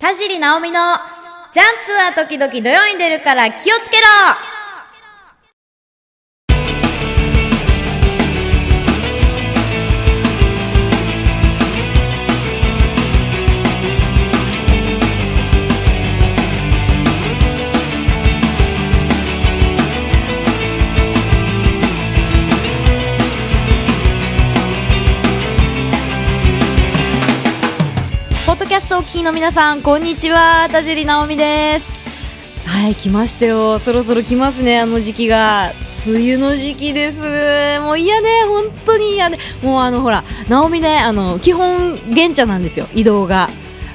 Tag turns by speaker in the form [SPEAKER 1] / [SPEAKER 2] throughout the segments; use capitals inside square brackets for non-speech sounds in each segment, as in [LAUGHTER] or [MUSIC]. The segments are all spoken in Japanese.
[SPEAKER 1] 田尻直美のジャンプは時々土曜に出るから気をつけろトを聞きの皆さん、こんにちは。田尻直美です。はい、来ましたよ。そろそろ来ますね、あの時期が。梅雨の時期です。もう嫌ね、本当に嫌ね。もうあの、ほら、直美ね、あの、基本、現茶なんですよ、移動が。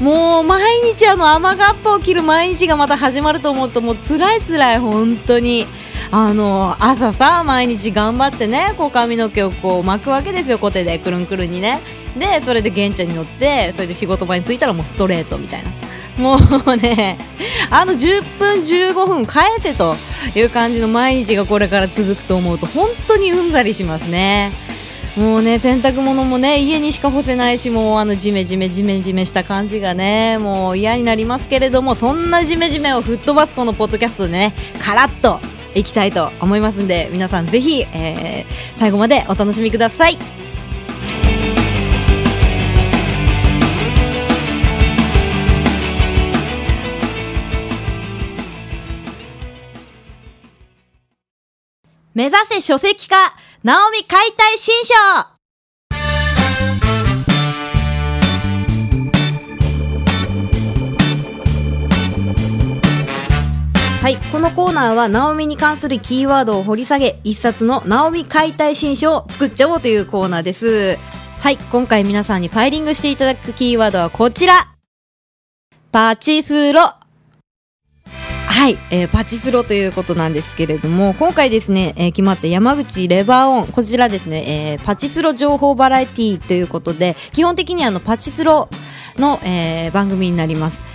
[SPEAKER 1] もう毎日あの雨がっぱを切る毎日がまた始まると思うともう辛い辛い本当に。あの朝さ毎日頑張ってねこう髪の毛をこう巻くわけですよ。コテでくるんくるんにね。でそれで現茶に乗ってそれで仕事場に着いたらもうストレートみたいな。もうねあの10分15分変えてという感じの毎日がこれから続くと思うと本当にうんざりしますね。もうね洗濯物もね家にしか干せないしもうあのジメジメジメジメした感じがねもう嫌になりますけれどもそんなジメジメを吹っ飛ばすこのポッドキャストでねカラッといきたいと思いますんで皆さんぜひ、えー最後までお楽しみください。目指せ書籍化ナオミ解体新書。はい、このコーナーは、ナオミに関するキーワードを掘り下げ、一冊のナオミ解体新書を作っちゃおうというコーナーです。はい、今回皆さんにファイリングしていただくキーワードはこちら。パチスロ。はい、えーパチスロということなんですけれども、今回ですね、えー決まった山口レバーオン、こちらですね、えーパチスロ情報バラエティーということで、基本的にあの、パチスロの、えー番組になります。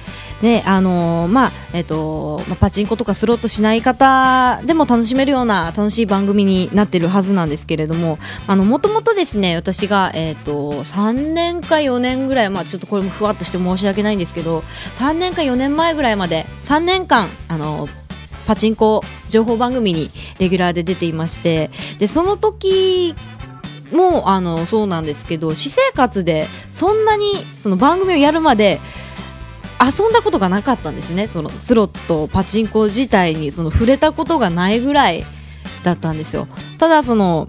[SPEAKER 1] で、あのーまあ、えっ、と、まあ、パチンコとかスロットしない方でも楽しめるような楽しい番組になってるはずなんですけれども、あの、もともとですね、私が、えっ、と、3年か4年ぐらい、まあ、ちょっとこれもふわっとして申し訳ないんですけど、3年か4年前ぐらいまで、3年間、あの、パチンコ情報番組にレギュラーで出ていまして、で、その時も、あの、そうなんですけど、私生活でそんなに、その番組をやるまで、遊んだことがなかったんですね、そのスロット、パチンコ自体にその触れたことがないぐらいだったんですよ。ただ、その、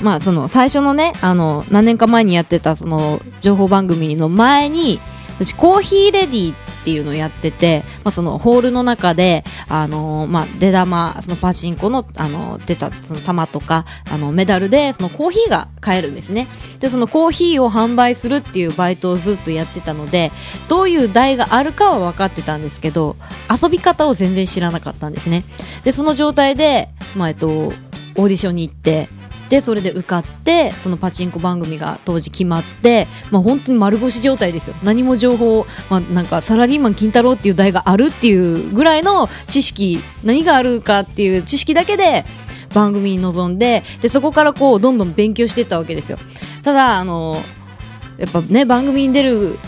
[SPEAKER 1] まあ、その最初のね、あの、何年か前にやってたその情報番組の前に、私、コーヒーレディっっていうのをやってて、まあ、そのホールの中で、あのまあ、出玉、そのパチンコの、あの出たその玉とか、あの、メダルで、そのコーヒーが買えるんですね。で、そのコーヒーを販売するっていうバイトをずっとやってたので、どういう台があるかは分かってたんですけど、遊び方を全然知らなかったんですね。で、その状態で、まあ、えっと、オーディションに行って、で、それで受かって、そのパチンコ番組が当時決まって、まあ本当に丸腰状態ですよ。何も情報、まあなんかサラリーマン金太郎っていう台があるっていうぐらいの知識、何があるかっていう知識だけで番組に臨んで、で、そこからこう、どんどん勉強していったわけですよ。ただ、あの、やっぱね、番組に出る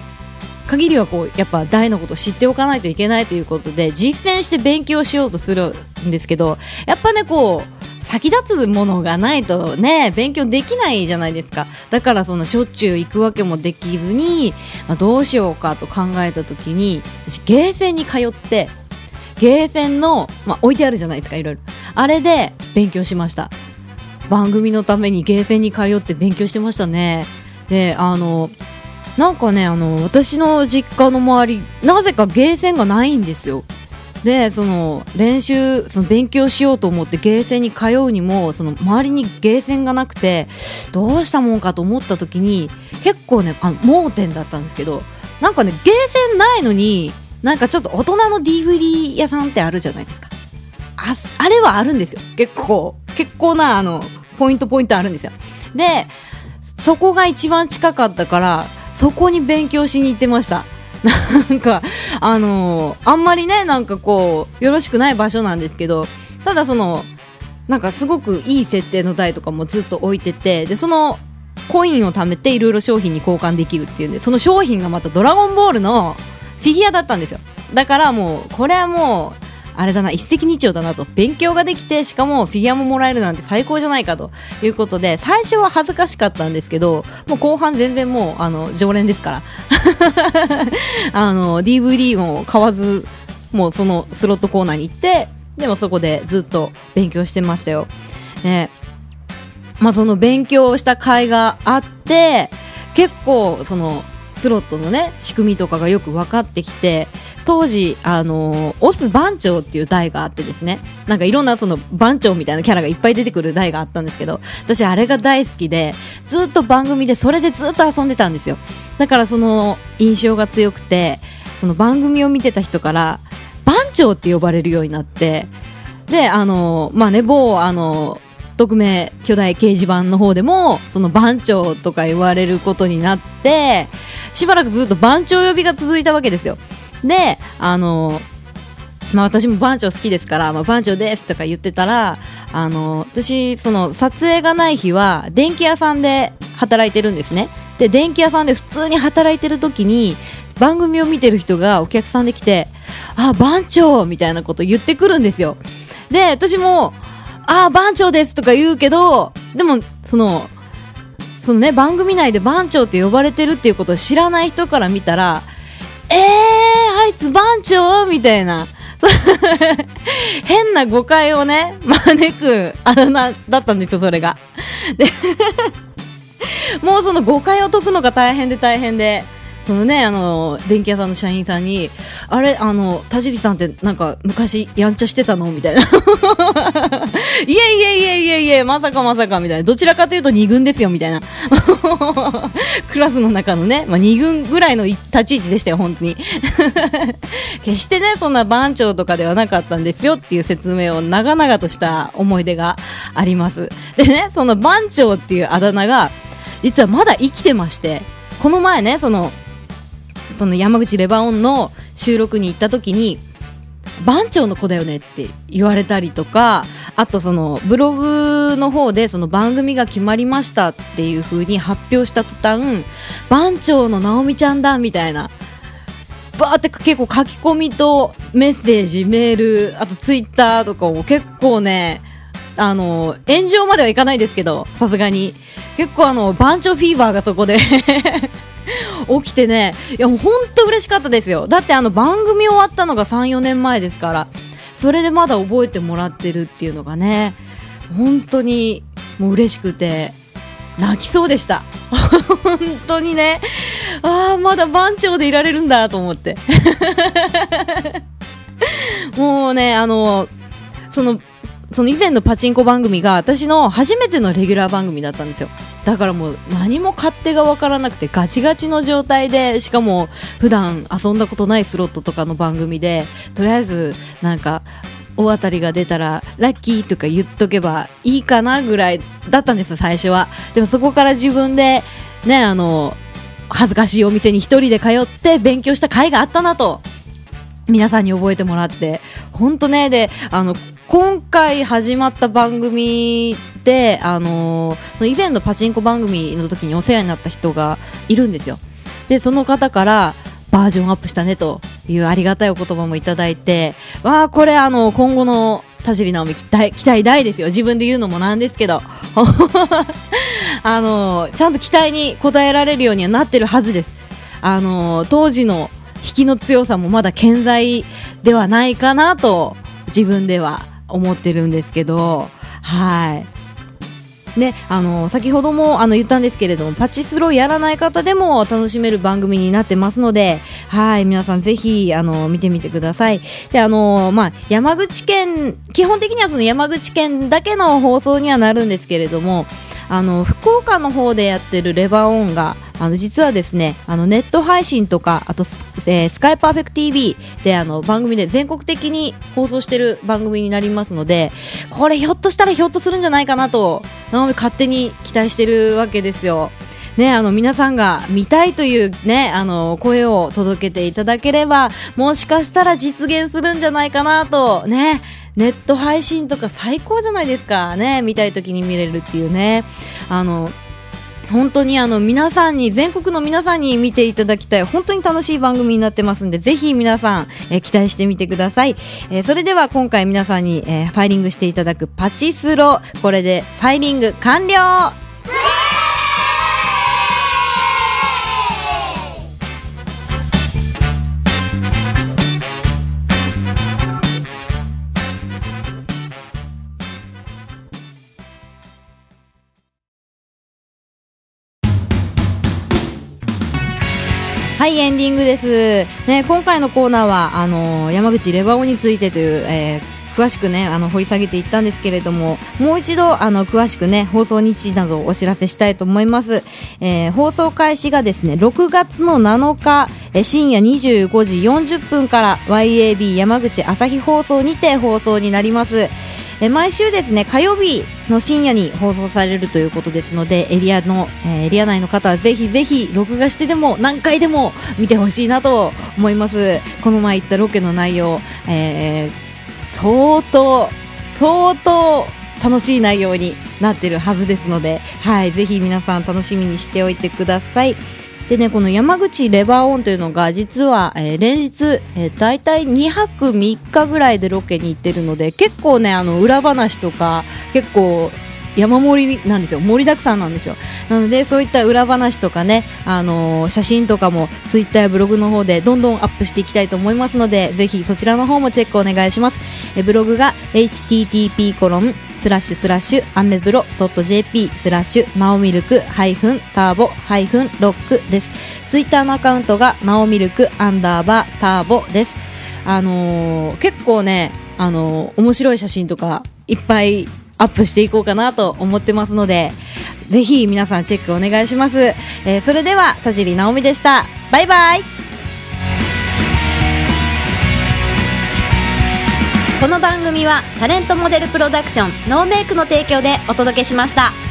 [SPEAKER 1] 限りはこうやっぱ大のことを知っておかないといけないということで実践して勉強しようとするんですけどやっぱねこう先立つものがないとね勉強できないじゃないですか。だからそのしょっちゅう行くわけもできずに、まあ、どうしようかと考えた時に私ゲーセンに通ってゲーセンの、まあ、置いてあるじゃないですかいろいろ。あれで勉強しました。番組のためにゲーセンに通って勉強してましたね。であのなんかねあの私の実家の周りなぜかゲーセンがないんですよ。でその練習その勉強しようと思ってゲーセンに通うにもその周りにゲーセンがなくてどうしたもんかと思った時に結構ねあ盲点だったんですけどなんかねゲーセンないのになんかちょっと大人の DVD 屋さんってあるじゃないですか。ああれはあるんですよ。結構。結構なあのポイントポイントあるんですよ。でそこが一番近かったからそこに勉強しに行ってました。なんか、あのーあんまりね、なんかこう、よろしくない場所なんですけど、ただその、なんかすごくいい設定の台とかもずっと置いてて、で、その、コインを貯めていろいろ商品に交換できるっていうんで、その商品がまたドラゴンボールのフィギュアだったんですよ。だからもうこれはもうあれだな一石二鳥だなと。勉強ができてしかもフィギュアももらえるなんて最高じゃないかと。いうことで最初は恥ずかしかったんですけどもう後半全然もうあの常連ですから。[LAUGHS] あの DVD も買わずもうそのスロットコーナーに行ってでもそこでずっと勉強してましたよ。ね。まあ、その勉強した甲斐があって結構そのスロットのね仕組みとかがよく分かってきて当時、あのオス番長っていう台があってですね、なんかいろんなその番長みたいなキャラがいっぱい出てくる台があったんですけど、私あれが大好きで、ずっと番組でそれでずっと遊んでたんですよ。だからその印象が強くて、その番組を見てた人から、番長って呼ばれるようになって、で、あのまあね、某、あの匿名巨大掲示板の方でもその番長とか言われることになってしばらくずっと番長呼びが続いたわけですよで、あの、まあ、私も番長好きですから、まあ、番長ですとか言ってたら、あの、私、その、撮影がない日は、電気屋さんで働いてるんですね。で、電気屋さんで普通に働いてる時に、番組を見てる人がお客さんで来て、あ、番長みたいなこと言ってくるんですよ。で、私も、あ、番長ですとか言うけど、でも、その、そのね、番組内で番長って呼ばれてるっていうことを知らない人から見たら、えー、あいつ番長みたいな。[LAUGHS] 変な誤解をね、招くあだ名だったんですよ、それが。で [LAUGHS] もうその誤解を解くのが大変で大変で、そのね、あの、電気屋さんの社員さんに、あれ、あの、田尻さんってなんか昔やんちゃしてたのみたいな。[LAUGHS] いえいえいえいえいえ、まさかまさかみたいな。どちらかというと2軍ですよみたいな。[LAUGHS] クラスの中のね、まあ、2軍ぐらいの立ち位置でしたよ、本当に。[LAUGHS] 決してね、そんな番長とかではなかったんですよっていう説明を長々とした思い出があります。でね、その番長っていうあだ名が、実はまだ生きてまして、この前ね、その、その山口レバオンの収録に行った時に番長の子だよねって言われたりとかあとそのブログの方でその番組が決まりましたっていう風に発表した途端番長の直美ちゃんだみたいなバーって結構書き込みとメッセージメールあとツイッターとかを結構ねあの炎上まではいかないですけどさすがに。結構あの番長フィーバーがそこで [LAUGHS] [LAUGHS] 起きてね、いや、もう本当嬉しかったですよ。だってあの番組終わったのが3、4年前ですから、それでまだ覚えてもらってるっていうのがね、本当にもう嬉しくて、泣きそうでした。[LAUGHS] 本当にね、ああ、まだ番長でいられるんだと思って。[LAUGHS] もうね、あの、その、その以前のパチンコ番組が私の初めてのレギュラー番組だったんですよ。だからもう何も勝手が分からなくてガチガチの状態でしかも普段遊んだことないスロットとかの番組でとりあえずなんか大当たりが出たらラッキーとか言っとけばいいかなぐらいだったんですよ最初は。でもそこから自分でねあの恥ずかしいお店に1人で通って勉強した甲斐があったなと皆さんに覚えてもらって本当ねであの今回始まった番組で、あのー、以前のパチンコ番組の時にお世話になった人がいるんですよ。で、その方からバージョンアップしたねというありがたいお言葉もいただいて、わあ、これあの、今後の田尻直美期待、期待大ですよ。自分で言うのもなんですけど。[LAUGHS] あの、ちゃんと期待に応えられるようにはなってるはずです。あの、当時の引きの強さもまだ健在ではないかなと自分では思ってるんですけど、はい。で、あの、先ほどもあの言ったんですけれども、パチスロやらない方でも楽しめる番組になってますので、はい、皆さんぜひ、あの、見てみてください。で、あの、まあ、山口県、基本的にはその山口県だけの放送にはなるんですけれども、あの福岡の方でやってるレバーオンがあの実はですねあのネット配信とかあとス,、えー、スカイパーフェクト TV であの番組で全国的に放送してる番組になりますのでこれひょっとしたらひょっとするんじゃないかなとな勝手に期待してるわけですよ。ね、あの皆さんが見たいという、ね、あの声を届けていただければもしかしたら実現するんじゃないかなとねネット配信とか最高じゃないですか。ね見たい時に見れるっていうね。あの本当にあの皆さんに全国の皆さんに見ていただきたい本当に楽しい番組になってますんでぜひ皆さん、えー、期待してみてください、えー、それでは今回皆さんに、えー、ファイリングしていただくパチスロ。これでファイリング完了。はい、エンディングです。ね、今回のコーナーは、あのー、山口レバオについてという、えー、詳しくね、あの、掘り下げていったんですけれども、もう一度、あの、詳しくね、放送日時などをお知らせしたいと思います。えー、放送開始がですね、6月の7日、え深夜25時40分から YAB 山口朝日放送にて放送になります。え毎週ですね火曜日の深夜に放送されるということですのでエリアの、え、エリア内の方はぜひぜひ録画してでも何回でも見てほしいなと思いますこの前行ったロケの内容、えー、相当相当楽しい内容になってるはずですので、はい、ぜひ皆さん楽しみにしておいてください。でね、この山口レバーオンというのが、実は、えー、連日、えー、大体2泊3日ぐらいでロケに行ってるので、結構ね、あの、裏話とか、結構、山盛りなんですよ。盛りだくさんなんですよ。なので、そういった裏話とかね、あのー、写真とかも、ツイッターやブログの方でどんどんアップしていきたいと思いますので、ぜひそちらの方もチェックお願いします。えブログが、http コロンスラッシュスラッシュアメブロ .jp スラッシュナオミルクハイフンターボハイフンロックです。ツイッターのアカウントがナオミルクアンダーバーターボです。あのー、結構ね、あのー、面白い写真とかいっぱいアップしていこうかなと思ってますので、ぜひ皆さんチェックお願いします。えー、それでは田尻直美でした。バイバイこの番組はタレントモデルプロダクションノーメイクの提供でお届けしました。